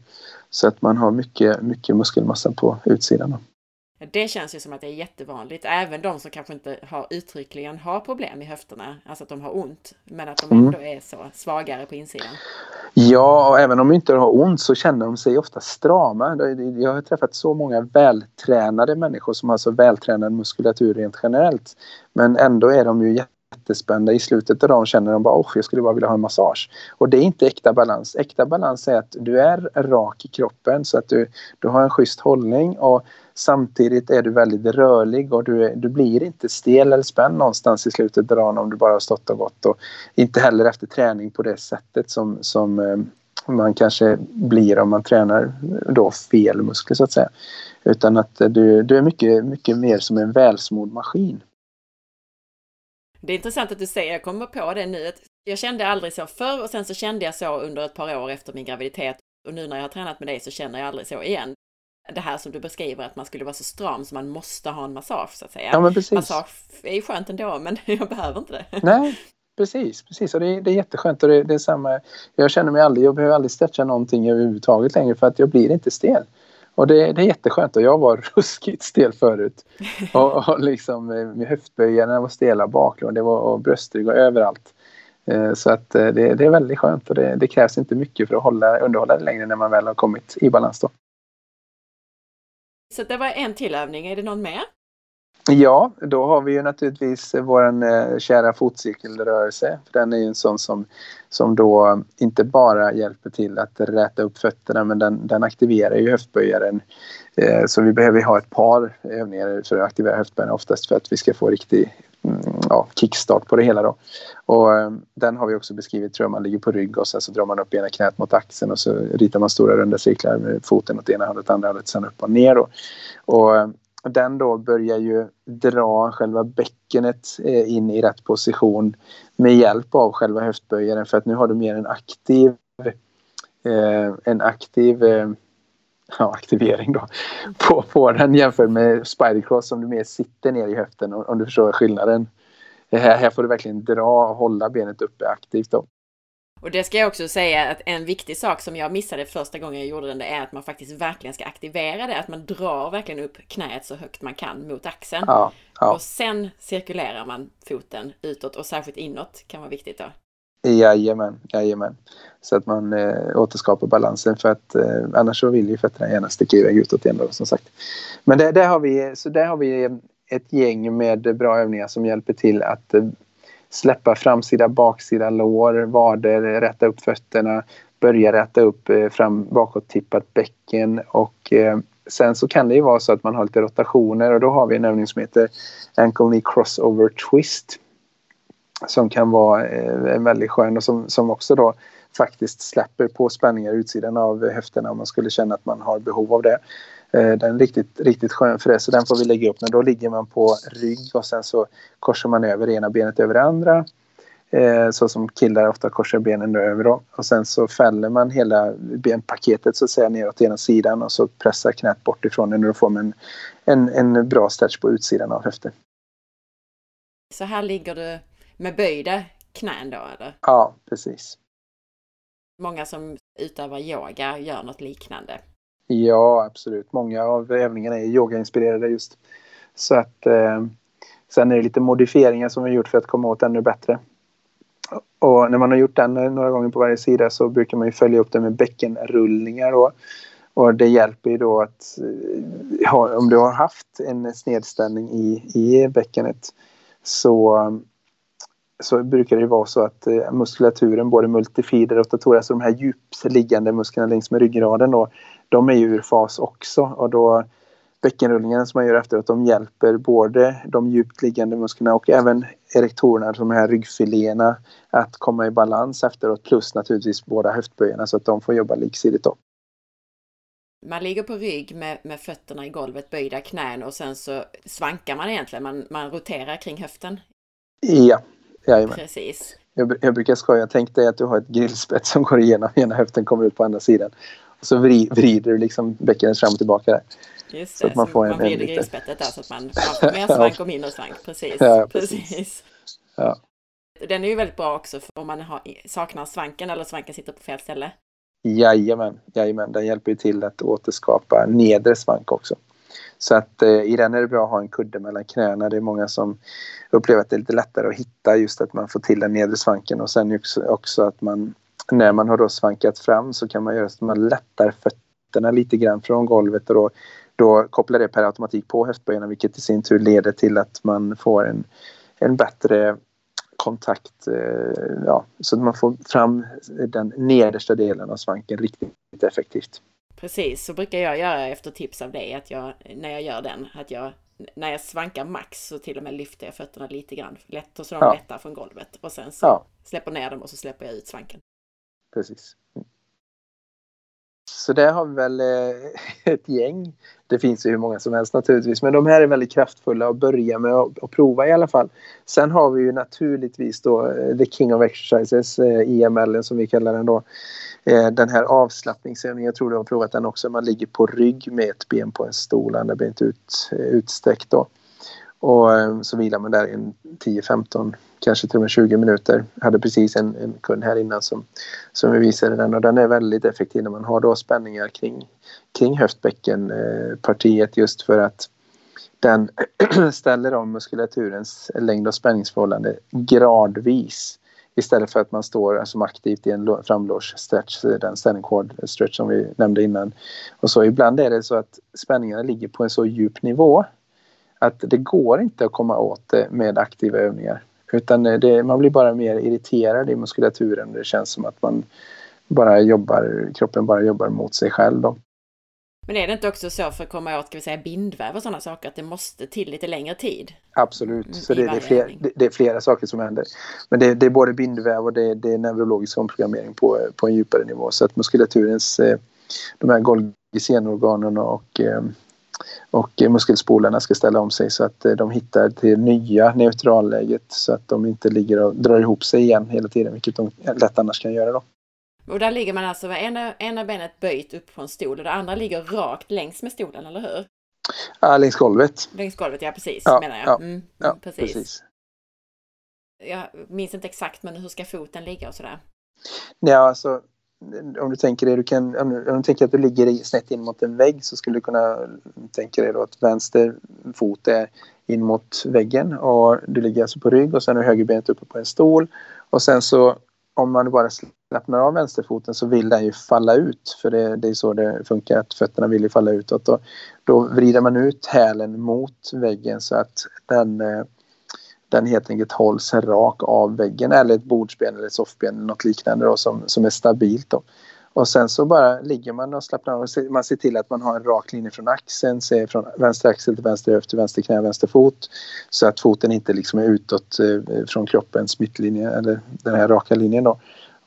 Så att man har mycket, mycket muskelmassa på utsidan. Det känns ju som att det är jättevanligt, även de som kanske inte har uttryckligen har problem i höfterna, alltså att de har ont, men att de mm. ändå är så svagare på insidan. Ja, och även om de inte har ont så känner de sig ofta strama. Jag har träffat så många vältränade människor som har så vältränad muskulatur rent generellt. Men ändå är de ju jättespända. I slutet av dagen känner de bara oh, jag skulle bara vilja ha en massage. Och det är inte äkta balans. Äkta balans är att du är rak i kroppen så att du, du har en schysst hållning och Samtidigt är du väldigt rörlig och du, du blir inte stel eller spänd någonstans i slutet av dagen om du bara har stått och gått. Och inte heller efter träning på det sättet som, som eh, man kanske blir om man tränar då fel muskler så att säga. Utan att du, du är mycket, mycket mer som en välsmord maskin. Det är intressant att du säger, jag kommer på det nu, jag kände aldrig så förr och sen så kände jag så under ett par år efter min graviditet. Och nu när jag har tränat med dig så känner jag aldrig så igen det här som du beskriver, att man skulle vara så stram så man måste ha en massage så att säga. Ja, men precis. Massage är ju skönt ändå, men [laughs] jag behöver inte det. Nej, precis, precis. Och det är, det är jätteskönt och det, det är samma. Jag känner mig aldrig, jag behöver aldrig stretcha någonting överhuvudtaget längre för att jag blir inte stel. Och det, det är jätteskönt och jag var [laughs] ruskigt stel förut. Och, och liksom eh, med höftböjarna var stela baklån, det var och bröstrygg och överallt. Eh, så att eh, det, det är väldigt skönt och det, det, krävs inte mycket för att hålla, underhålla det längre när man väl har kommit i balans då. Så det var en till övning, är det någon mer? Ja, då har vi ju naturligtvis eh, vår eh, kära fotcirkelrörelse. Den är ju en sån som, som då inte bara hjälper till att räta upp fötterna men den, den aktiverar ju höftböjaren. Eh, så vi behöver ha ett par övningar för att aktivera höftböjaren oftast för att vi ska få riktig mm, ja, kickstart på det hela. Då. Och, eh, den har vi också beskrivit, tror jag, man ligger på rygg och sen så drar man upp ena knät mot axeln och så ritar man stora runda cirklar med foten åt ena hållet, andra hållet, sen upp och ner. Då. Och, eh, den då börjar ju dra själva bäckenet eh, in i rätt position med hjälp av själva höftböjaren för att nu har du mer en aktiv eh, en aktiv eh, [laughs] ja, aktivering då på, på den jämfört med spidercross som du mer sitter ner i höften om du förstår skillnaden. Eh, här, här får du verkligen dra och hålla benet uppe aktivt då. Och det ska jag också säga att en viktig sak som jag missade första gången jag gjorde den, det är att man faktiskt verkligen ska aktivera det. Att man drar verkligen upp knät så högt man kan mot axeln. Ja, ja. Och sen cirkulerar man foten utåt och särskilt inåt kan vara viktigt då. Jajamän, jajamän. Så att man eh, återskapar balansen för att eh, annars så vill ju fötterna gärna sticka iväg utåt igen då, som sagt. Men det, där, har vi, så där har vi ett gäng med bra övningar som hjälper till att eh, släppa framsida, baksida lår, vader, rätta upp fötterna, börja rätta upp eh, fram bakåttippat bäcken och eh, sen så kan det ju vara så att man har lite rotationer och då har vi en övning som heter Ankle Knee Crossover Twist som kan vara eh, väldigt skön och som, som också då faktiskt släpper på spänningar utsidan av höfterna om man skulle känna att man har behov av det. Eh, den är riktigt, riktigt skön för det, så den får vi lägga upp. Men då ligger man på rygg och sen så korsar man över ena benet över det andra. Eh, så som killar ofta korsar benen över då. Och sen så fäller man hela benpaketet så att säga neråt ena sidan och så pressar knät bort ifrån den och då får man en, en, en bra stretch på utsidan av höften. Så här ligger du med böjda knän då eller? Ja, precis. Många som utövar yoga gör något liknande. Ja, absolut. Många av övningarna är yogainspirerade just. Så att eh, sen är det lite modifieringar som vi gjort för att komma åt ännu bättre. Och när man har gjort den eh, några gånger på varje sida så brukar man ju följa upp det med bäckenrullningar då. Och det hjälper ju då att eh, ha, om du har haft en snedställning i, i bäckenet så, så brukar det vara så att eh, muskulaturen, både multifider och datorer, alltså de här djupt liggande musklerna längs med ryggraden då, de är ju ur fas också och då bäckenrullningen som man gör efteråt de hjälper både de djupt liggande musklerna och även erektorerna, de här ryggfiléerna att komma i balans efteråt plus naturligtvis båda höftböjarna så att de får jobba liksidigt då. Man ligger på rygg med, med fötterna i golvet, böjda knän och sen så svankar man egentligen, man, man roterar kring höften. Ja, jajamän. Precis. Jag, jag brukar skoja, tänk dig att du har ett grillspett som går igenom, ena höften kommer ut på andra sidan så vrider du liksom bäckenet fram och tillbaka där. Just det, så att man, får man vrider grisbettet där så att man, man får [laughs] mer svank och mindre svank. Precis. Ja, precis. precis. Ja. Den är ju väldigt bra också om man har, saknar svanken eller svanken sitter på fel ställe. Jajamän, jajamän, den hjälper ju till att återskapa nedre svank också. Så att eh, i den är det bra att ha en kudde mellan knäna. Det är många som upplever att det är lite lättare att hitta just att man får till den nedre svanken och sen också, också att man när man har då svankat fram så kan man göra så att man lättar fötterna lite grann från golvet och då, då kopplar det per automatik på höftböjarna vilket i sin tur leder till att man får en, en bättre kontakt, eh, ja, så att man får fram den nedersta delen av svanken riktigt effektivt. Precis, så brukar jag göra efter tips av dig att jag, när jag gör den, att jag när jag svankar max så till och med lyfter jag fötterna lite grann, lätt, så de ja. lättar från golvet och sen så ja. släpper ner dem och så släpper jag ut svanken precis. Så där har vi väl eh, [laughs] ett gäng. Det finns ju hur många som helst naturligtvis, men de här är väldigt kraftfulla att börja med att prova i alla fall. Sen har vi ju naturligtvis då eh, the king of exercises, eh, EML som vi kallar den då. Den här avslappningsövningen, jag tror du har provat den också. Man ligger på rygg med ett ben på en stol, andra benet ut, utsträckt då. Och eh, så vilar man där i 10-15, kanske till och med 20 minuter. Jag hade precis en, en kund här innan som, som visade den och den är väldigt effektiv när man har då spänningar kring, kring höftbäckenpartiet eh, just för att den [clears throat] ställer om muskulaturens längd och spänningsförhållande gradvis istället för att man står som aktivt i en framlårsstretch, den standing cord stretch som vi nämnde innan. Och så ibland är det så att spänningarna ligger på en så djup nivå att det går inte att komma åt det med aktiva övningar. Utan det, man blir bara mer irriterad i muskulaturen. Det känns som att man bara jobbar, kroppen bara jobbar mot sig själv. Då. Men är det inte också så för att komma åt ska vi säga, bindväv och sådana saker att det måste till lite längre tid? Absolut, mm, så det, det, är flera, det, är flera saker som händer. Men det, det är både bindväv och det, det är neurologisk omprogrammering på, på en djupare nivå. Så att muskulaturens, eh, de här Golgi-senorganen och eh, och muskelspolarna ska ställa om sig så att eh, de hittar till nya neutralläget så att de inte ligger och drar ihop sig igen hela tiden, vilket de lätt annars kan göra då. Och där ligger man alltså med ena, ena benet böjt upp på en stol och det andra ligger rakt längs med stolen, eller hur? Ja, längs golvet. Längs golvet, ja precis, ja, menar jag. Ja, mm, ja precis. precis. Jag minns inte exakt, men hur ska foten ligga och sådär? Ja, alltså om du tänker dig, du kan, om du tänker att du ligger snett in mot en vägg så skulle du kunna tänka dig då att vänster fot är in mot väggen och du ligger alltså på rygg och sen är högerbenet uppe på en stol. Och sen så om man bara slappnar av vänsterfoten så vill den ju falla ut för det, det är så det funkar att fötterna vill ju falla utåt. Och då vrider man ut hälen mot väggen så att den eh, den helt enkelt hålls rak av väggen eller ett bordsben eller ett soffben eller något liknande då, som, som är stabilt. Då. Och sen så bara ligger man och slappnar av. Man ser till att man har en rak linje från axeln, ser från vänster axel till vänster höft till vänster knä, vänster fot. Så att foten inte liksom är utåt eh, från kroppens mittlinje eller den här raka linjen då.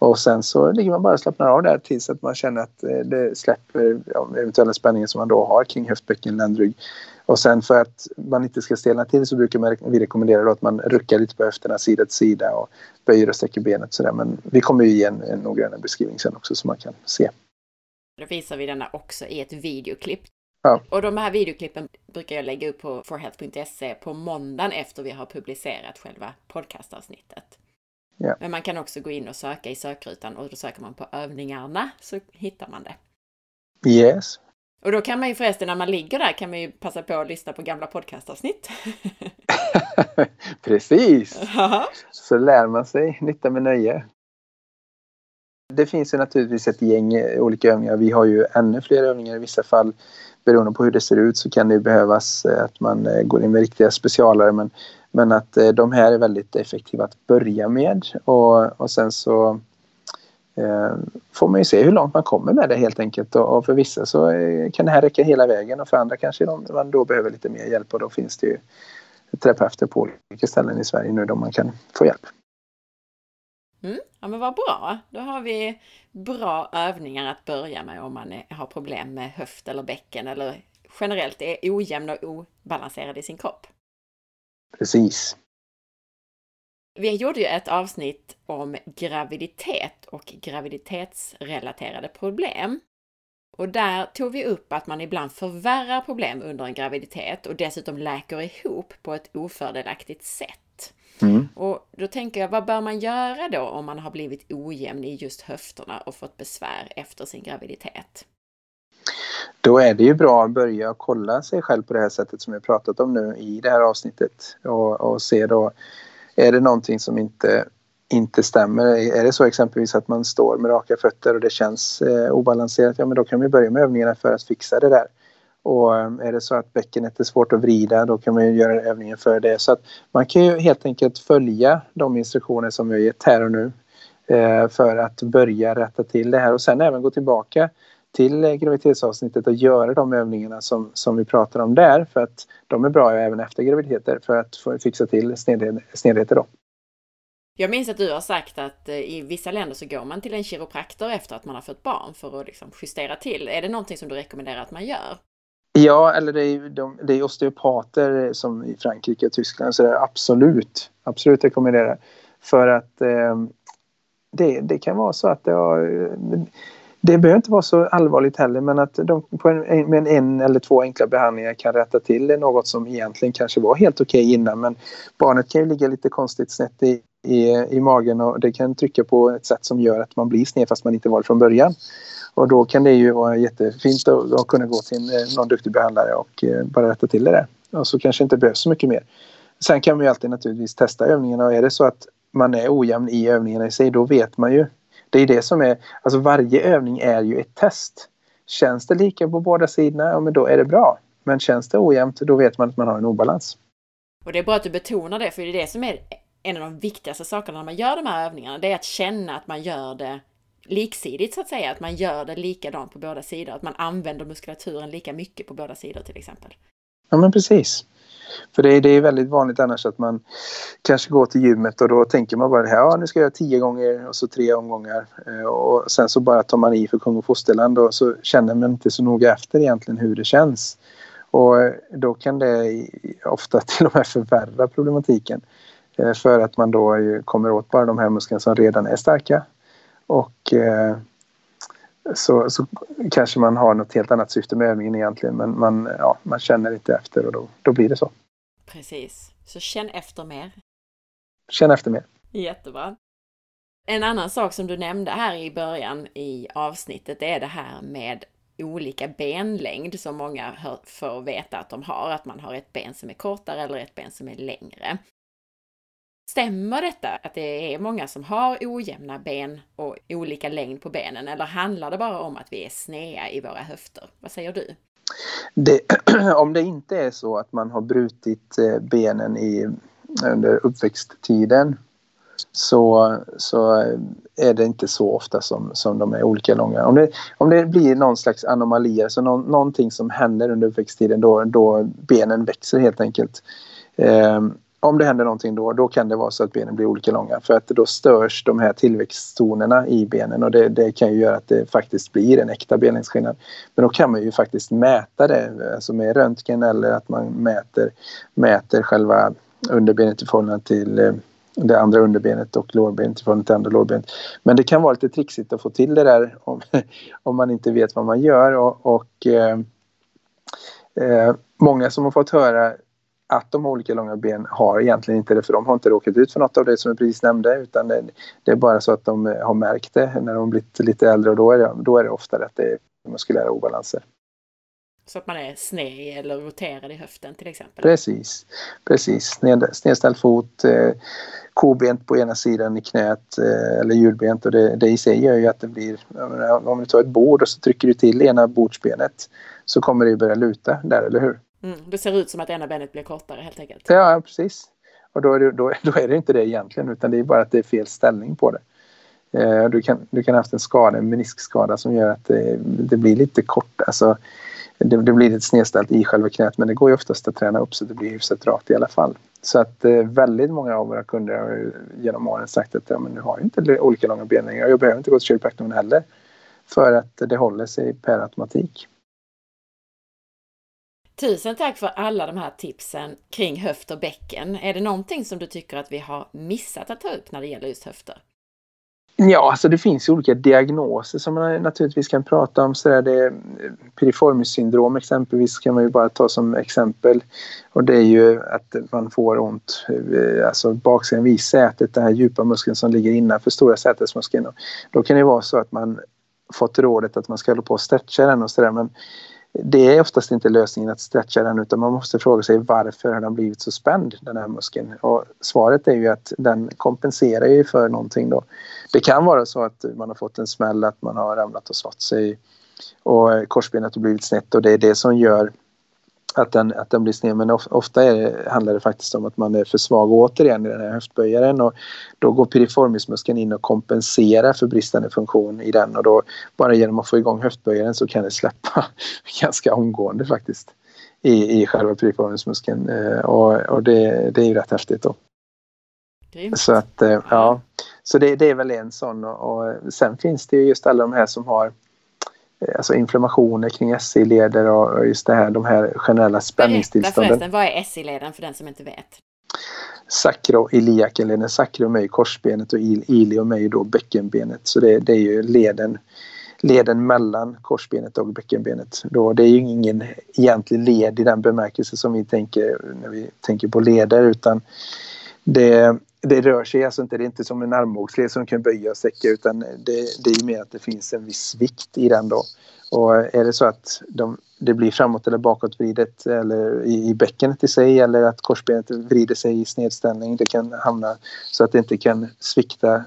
Och sen så ligger man bara och slappnar av där tills att man känner att eh, det släpper ja, eventuella spänningar som man då har kring höftbäcken, ländrygg. Och sen för att man inte ska stelna till så brukar man, vi rekommendera att man ruckar lite på höfterna sida till sida och böjer och sträcker benet sådär. Men vi kommer ju ge en, en noggrannare beskrivning sen också som man kan se. Då visar vi denna också i ett videoklipp. Ja. Och de här videoklippen brukar jag lägga upp på forhealth.se på måndagen efter vi har publicerat själva podcastavsnittet. Ja. Men man kan också gå in och söka i sökrutan och då söker man på övningarna så hittar man det. Yes. Och då kan man ju förresten när man ligger där kan man ju passa på att lyssna på gamla podcastavsnitt. [laughs] Precis! Så lär man sig nytta med nöje. Det finns ju naturligtvis ett gäng olika övningar. Vi har ju ännu fler övningar i vissa fall. Beroende på hur det ser ut så kan det behövas eh, att man eh, går in med riktiga specialare. Men, men att eh, de här är väldigt effektiva att börja med. Och, och sen så eh, får man ju se hur långt man kommer med det helt enkelt. Och, och för vissa så eh, kan det här räcka hela vägen och för andra kanske de, man då behöver lite mer hjälp och då finns det ju terapeuter på olika ställen i Sverige nu då man kan få hjälp. Mm, ja men vad bra! Då har vi bra övningar att börja med om man har problem med höft eller bäcken eller generellt är ojämn och obalanserad i sin kropp. Precis. Vi gjorde ju ett avsnitt om graviditet och graviditetsrelaterade problem. Och där tog vi upp att man ibland förvärrar problem under en graviditet och dessutom läker ihop på ett ofördelaktigt sätt. Mm. Och då tänker jag, vad bör man göra då om man har blivit ojämn i just höfterna och fått besvär efter sin graviditet? Då är det ju bra att börja kolla sig själv på det här sättet som vi pratat om nu i det här avsnittet och, och se då är det någonting som inte, inte stämmer, är det så exempelvis att man står med raka fötter och det känns eh, obalanserat, ja men då kan vi börja med övningarna för att fixa det där. Och eh, är det så att bäckenet är svårt att vrida då kan man ju göra övningen för det. Så att man kan ju helt enkelt följa de instruktioner som vi har gett här och nu eh, för att börja rätta till det här och sen även gå tillbaka till eh, graviditetsavsnittet och göra de övningarna som, som vi pratar om där för att de är bra även efter graviditeter för att fixa till snedheter då. Jag minns att du har sagt att eh, i vissa länder så går man till en kiropraktor efter att man har fått barn för att liksom justera till. Är det någonting som du rekommenderar att man gör? Ja, eller det är, de, det är osteopater som i Frankrike och Tyskland så det är absolut, absolut rekommenderar. För att eh, det, det kan vara så att det har det behöver inte vara så allvarligt heller men att de på en, med en eller två enkla behandlingar kan rätta till något som egentligen kanske var helt okej okay innan men barnet kan ju ligga lite konstigt snett i, i, i magen och det kan trycka på ett sätt som gör att man blir sned fast man inte var det från början. Och då kan det ju vara jättefint att, att kunna gå till eh, någon duktig behandlare och eh, bara rätta till det där. Och så kanske inte behövs så mycket mer. Sen kan man ju alltid naturligtvis testa övningarna och är det så att man är ojämn i övningarna i sig då vet man ju det är det som är, alltså varje övning är ju ett test. Känns det lika på båda sidorna, ja men då är det bra. Men känns det ojämnt, då vet man att man har en obalans. Och det är bra att du betonar det, för det är det som är en av de viktigaste sakerna när man gör de här övningarna. Det är att känna att man gör det liksidigt så att säga, att man gör det likadant på båda sidor, att man använder muskulaturen lika mycket på båda sidor till exempel. Ja men precis. För det är, det är väldigt vanligt annars att man kanske går till gymmet och då tänker man bara det här, ja nu ska jag göra tio gånger och så tre omgångar. Eh, och sen så bara tar man i för kung och fosterland och så känner man inte så noga efter egentligen hur det känns. Och eh, då kan det ofta [laughs] till och med förvärra problematiken. Eh, för att man då kommer åt bara de här musklerna som redan är starka. Och så, så kanske man har något helt annat syfte med övningen egentligen men man, ja, man känner inte efter och då, då blir det så. Precis. Så känn efter mer. Känn efter mer. Jättebra. En annan sak som du nämnde här i början i avsnittet är det här med olika benlängd som många får veta att de har, att man har ett ben som är kortare eller ett ben som är längre. Stämmer detta att det är många som har ojämna ben och olika längd på benen eller handlar det bara om att vi är snea i våra höfter? Vad säger du? Det, [clears throat] om det inte är så att man har brutit eh, benen i, under uppväxttiden så, så är det inte så ofta som, som de är olika långa. Om det, om det blir någon slags anomali, alltså någon, någonting som händer under uppväxttiden då, då benen växer helt enkelt. Um, om det händer någonting då, då kan det vara så att benen blir olika långa för att då störs de här tillväxtzonerna i benen och det, det kan ju göra att det faktiskt blir en äkta benlängdsskillnad. Men då kan man ju faktiskt mäta det, alltså med röntgen eller att man mäter, mäter själva underbenet i förhållande till eh, det andra underbenet och lårbenet i förhållande till andra lårbenet. Men det kan vara lite trixigt att få till det där [laughs] om, om man inte vet vad man gör och, och eh, eh, många som har fått höra att de olika långa ben har egentligen inte det för de har inte råkat ut för något av det som jag precis nämnde utan det, det är bara så att de har märkt det när de blivit lite äldre och då är det, då är det oftare att det är muskulära obalanser. Så att man är sned eller roterad i höften till exempel? Precis, precis. snedställd fot, eh, kobent på ena sidan i knät eh, eller hjulbent och det, det i sig gör ju att det blir, om du tar ett bord och så trycker du till ena bordsbenet så kommer det börja luta där, eller hur? Mm, det ser ut som att ena benet blir kortare helt enkelt. Ja, precis. Och då är, det, då, då är det inte det egentligen utan det är bara att det är fel ställning på det. Eh, du, kan, du kan ha haft en skada, en meniskskada som gör att det, det blir lite kort. Alltså, det, det, blir lite snedställt i själva knät men det går ju oftast att träna upp så det blir hyfsat rakt i alla fall. Så att eh, väldigt många av våra kunder har genom åren sagt att ja, men nu har jag inte olika långa ben längre. Jag behöver inte gå till kiropraktorn heller. För att det håller sig per automatik. Tusen tack för alla de här tipsen kring höft och bäcken. Är det någonting som du tycker att vi har missat att ta upp när det gäller just höfter? Ja, alltså det finns ju olika diagnoser som man naturligtvis kan prata om. Så där det eh, piriformis syndrom exempelvis kan man ju bara ta som exempel. Och det är ju att man får ont, eh, alltså baksidan vid sätet, den här djupa muskeln som ligger innanför stora sätesmuskeln. Då kan det vara så att man fått rådet att man ska hålla på och stretcha den och sådär men det är oftast inte lösningen att stretcha den utan man måste fråga sig varför har den blivit så spänd den här muskeln? Och svaret är ju att den kompenserar ju för någonting då. Det kan vara så att man har fått en smäll, att man har ramlat och slått sig och korsbenet har blivit snett och det är det som gör att den, att den blir sned. Men ofta är, handlar det faktiskt om att man är för svag återigen i den här höftböjaren. Och då går piriformismuskeln in och kompenserar för bristande funktion i den. Och då bara genom att få igång höftböjaren så kan det släppa [laughs] ganska omgående faktiskt i, i själva piriformismuskeln. Eh, och, och det, det är ju rätt häftigt då. Så att eh, ja, så det, det är väl en sån. Och, och sen finns det ju just alla de här som har alltså inflammationer kring SI-leder och just det här, de här generella spänningstillstånden. Berätta förresten, vad är SI-leden för den som inte vet? Sakroiliakenleden, sakrum är ju korsbenet och ilium är ju då bäckenbenet. Så det, det, är ju leden, leden mellan korsbenet och bäckenbenet. Då, det är ju ingen egentlig led i den bemärkelse som vi tänker när vi tänker på leder utan det, det rör sig alltså inte, det är inte som en armbågsled som kan böja och sträcka utan det, det är mer att det finns en viss vikt i den då. Och är det så att de, det blir framåt eller bakåtvridet eller i, i bäckenet i sig eller att korsbenet vrider sig i snedställning, det kan hamna så att det inte kan svikta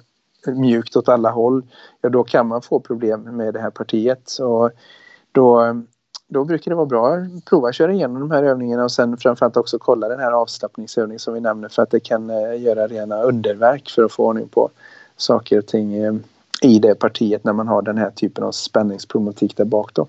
mjukt åt alla håll, ja då kan man få problem med det här partiet. Och då då brukar det vara bra att prova att köra igenom de här övningarna och sen framförallt också kolla den här avslappningsövningen som vi nämner för att det kan eh, göra rena underverk för att få ordning på saker och ting eh, i det partiet när man har den här typen av spänningsproblematik där bak då.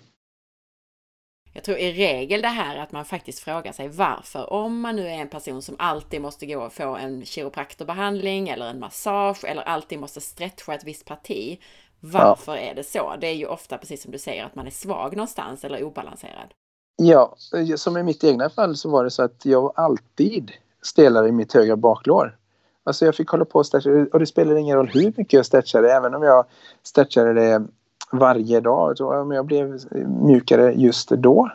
Jag tror i regel det här att man faktiskt frågar sig varför. Om man nu är en person som alltid måste gå och få en kiropraktorbehandling eller en massage eller alltid måste stretcha ett visst parti. Varför ja. är det så? Det är ju ofta precis som du säger att man är svag någonstans eller obalanserad. Ja, som i mitt egna fall så var det så att jag alltid stelade i mitt högra baklår. Alltså jag fick hålla på och stretcha och det spelade ingen roll hur mycket jag stretchade. Även om jag stretchade det varje dag. Om jag blev mjukare just då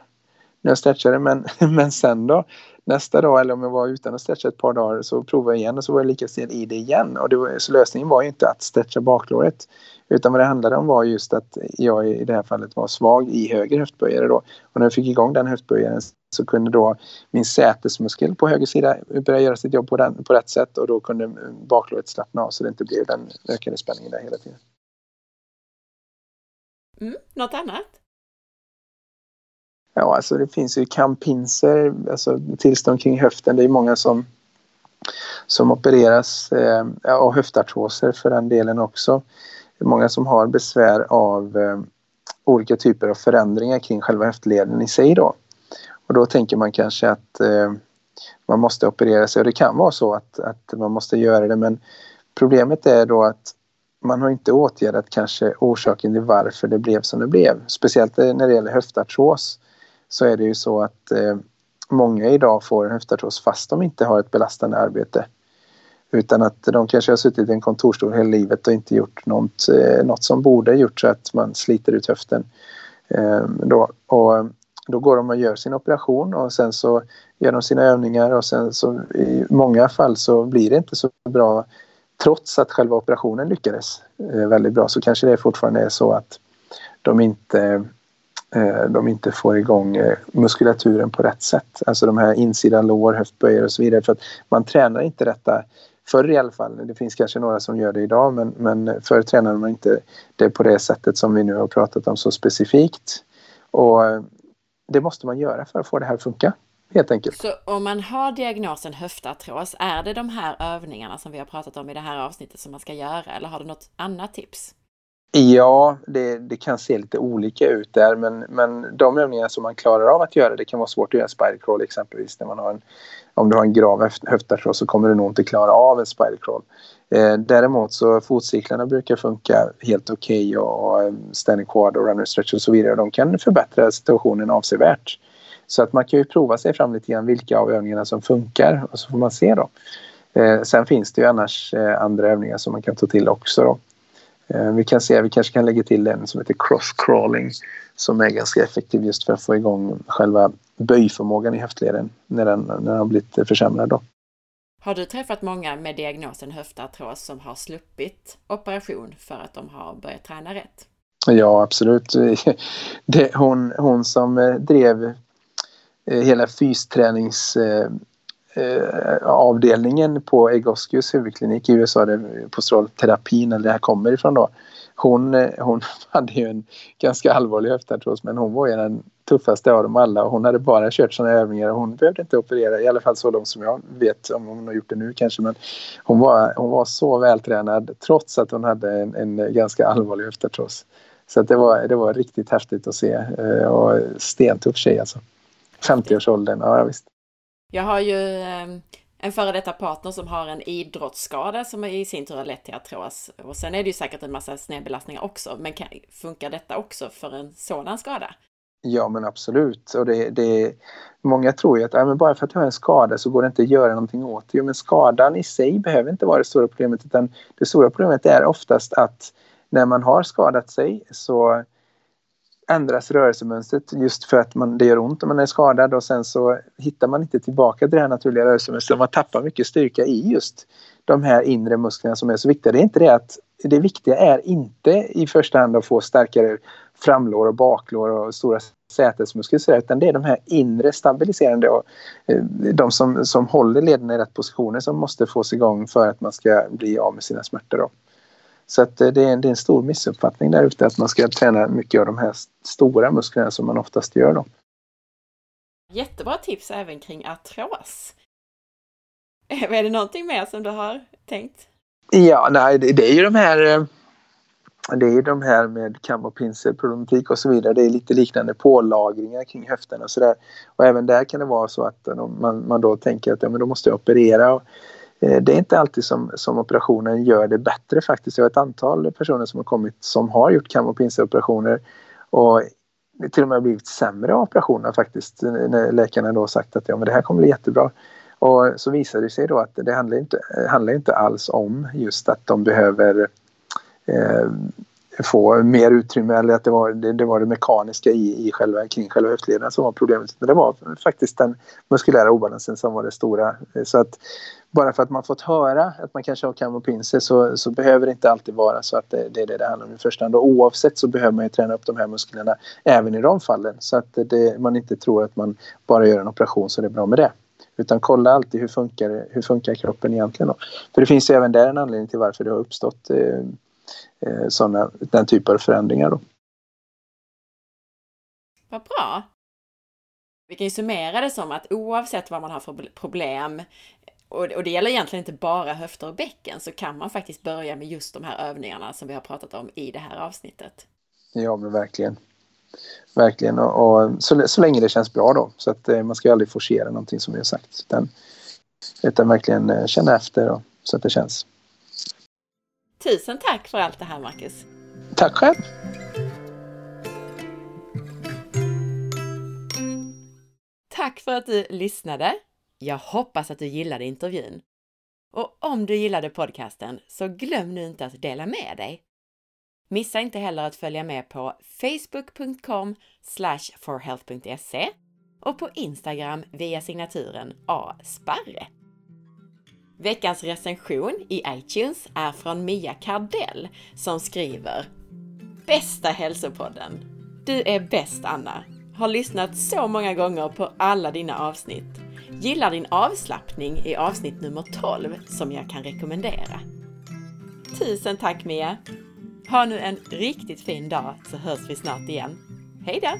när jag stretchade. Men, [laughs] men sen då nästa dag eller om jag var utan att stretcha ett par dagar så provade jag igen och så var jag lika stel i det igen. Och det var, så lösningen var ju inte att stretcha baklåret. Utan vad det handlade om var just att jag i det här fallet var svag i höger höftböjare då. Och när jag fick igång den höftböjaren så kunde då min sätesmuskel på höger sida börja göra sitt jobb på, den, på rätt sätt och då kunde baklåret slappna av så det inte blev den ökade spänningen där hela tiden. Mm, något annat? Ja, alltså det finns ju kampinser, alltså tillstånd kring höften. Det är många som, som opereras eh, och höftartroser för den delen också. Det är många som har besvär av eh, olika typer av förändringar kring själva höftleden i sig då. Och då tänker man kanske att eh, man måste operera sig och det kan vara så att, att man måste göra det men problemet är då att man har inte åtgärdat kanske orsaken till varför det blev som det blev. Speciellt när det gäller höftartros så är det ju så att eh, många idag får en höftartros fast de inte har ett belastande arbete. Utan att de kanske har suttit i en kontorsstol hela livet och inte gjort något, eh, något som borde gjort så att man sliter ut höften. Eh, då. Och eh, då går de och gör sin operation och sen så gör de sina övningar och sen så i många fall så blir det inte så bra trots att själva operationen lyckades eh, väldigt bra så kanske det fortfarande är så att de inte, Eh, de inte får igång eh, muskulaturen på rätt sätt. Alltså de här insida lår, höftböjare och så vidare. För att man tränar inte detta Förr i alla fall, det finns kanske några som gör det idag men, men förr tränade man inte det på det sättet som vi nu har pratat om så specifikt. Och eh, det måste man göra för att få det här att funka helt enkelt. Så om man har diagnosen höftartros, är det de här övningarna som vi har pratat om i det här avsnittet som man ska göra eller har du något annat tips? Ja, det, det, kan se lite olika ut där men, men de övningar som man klarar av att göra, det kan vara svårt att göra en spider crawl exempelvis. När man har en, om du har en grav höftartros så kommer du nog inte klara av en spider crawl. Eh, däremot så fotcyklarna brukar funka helt okej okay och, och eh, standing quad och runner stretch och så vidare. De kan förbättra situationen avsevärt. Så att man kan ju prova sig fram lite grann vilka av övningarna som funkar och så får man se då. Eh, sen finns det ju annars eh, andra övningar som man kan ta till också då. Eh, vi kan se, vi kanske kan lägga till en som heter cross-crawling som är ganska effektiv just för att få igång själva böjförmågan i höftleden när den, när den har blivit försämrad då. Har du träffat många med diagnosen höftartros som har sluppit operation för att de har börjat träna rätt? Ja, absolut. [laughs] Det, hon, hon som drev Eh, hela fysträningsavdelningen eh, på Egoscues huvudklinik i USA där posturalterapin eller det här kommer ifrån då. Hon, eh, hon [laughs] hade ju en ganska allvarlig höftartros men hon var ju den tuffaste av dem alla och hon hade bara kört sådana övningar och hon behövde inte operera i alla fall så långt som jag vet om hon har gjort det nu kanske men hon var, hon var så vältränad trots att hon hade en, en ganska allvarlig höftartros. Så det, var, det var riktigt häftigt att se eh, och stentuff tjej alltså. 50-årsåldern, ja visst. Jag har ju ehm, en före detta partner som har en idrottsskada som i sin tur har lett till artros. Och sen är det ju säkert en massa snedbelastningar också. Men kan, funkar detta också för en sådan skada? Ja men absolut. Och det, det, många tror ju att ja, men bara för att jag har en skada så går det inte att göra någonting åt det. Jo, men skadan i sig behöver inte vara det stora problemet utan det stora problemet är oftast att när man har skadat sig så ändras rörelsemönstret just för att man, det gör ont om man är skadad och sen så hittar man inte tillbaka till det här naturliga rörelsemönstret. Man tappar mycket styrka i just de här inre musklerna som är så viktiga. Det är inte det att det viktiga är inte i första hand att få starkare framlår och baklår och stora sätesmuskler utan det är de här inre stabiliserande och eh, de som, som håller lederna i rätt positioner som måste fås igång för att man ska bli av med sina smärtor. Då. Så att det, är, det är en stor missuppfattning där ute att man ska träna mycket av de här stora musklerna som man oftast gör. Då. Jättebra tips även kring artros. Är det någonting mer som du har tänkt? Ja, nej, det, det är ju de här det är de här med kam och pinselproblematik och så vidare. Det är lite liknande pålagringar kring höften och sådär. Och även där kan det vara så att man, man då tänker att ja, men då måste jag operera. Och, eh, Eh, det är inte alltid som, som operationen gör det bättre faktiskt. Jag har ett antal personer som har kommit som har gjort kam och pinsoperationer och till och med blivit sämre av operationerna faktiskt. Eh, när läkarna då sagt att ja, men det här kommer bli jättebra. Och så visar det sig då att det handlar inte, handlar inte alls om just att de behöver eh, få mer utrymme eller att det var det, det, var det mekaniska i, i själva, kring själva höftlederna som var problemet. Men det var faktiskt den muskulära obalansen som var det stora. Så att bara för att man fått höra att man kanske har kam och pinse så, så behöver det inte alltid vara så att det, det är det det handlar om i första hand. Och oavsett så behöver man ju träna upp de här musklerna även i de fallen så att det, man inte tror att man bara gör en operation så det är bra med det. Utan kolla alltid hur funkar, hur funkar kroppen egentligen. Då. För det finns ju även där en anledning till varför det har uppstått eh, eh, såna, den typen av förändringar. Då. Vad bra! Vi kan ju summera det som att oavsett vad man har för problem och, det gäller egentligen inte bara höfter och bäcken, så kan man faktiskt börja med just de här övningarna som vi har pratat om i det här avsnittet. Ja, men verkligen. Verkligen, och, och så, så länge det känns bra då. Så att eh, man ska aldrig forcera någonting som vi har sagt. Utan, utan verkligen eh, känna efter och, så att det känns. Tusen tack för allt det här Marcus! Tack själv! Tack för att du lyssnade! Jag hoppas att du gillade intervjun. Och om du gillade podcasten så glöm nu inte att dela med dig. Missa inte heller att följa med på facebook.com forhealth.se och på Instagram via signaturen asparre. Veckans recension i iTunes är från Mia Kardell som skriver Bästa hälsopodden! Du är bäst Anna! Har lyssnat så många gånger på alla dina avsnitt. Gillar din avslappning i avsnitt nummer 12 som jag kan rekommendera. Tusen tack Mia! Ha nu en riktigt fin dag så hörs vi snart igen. Hej då!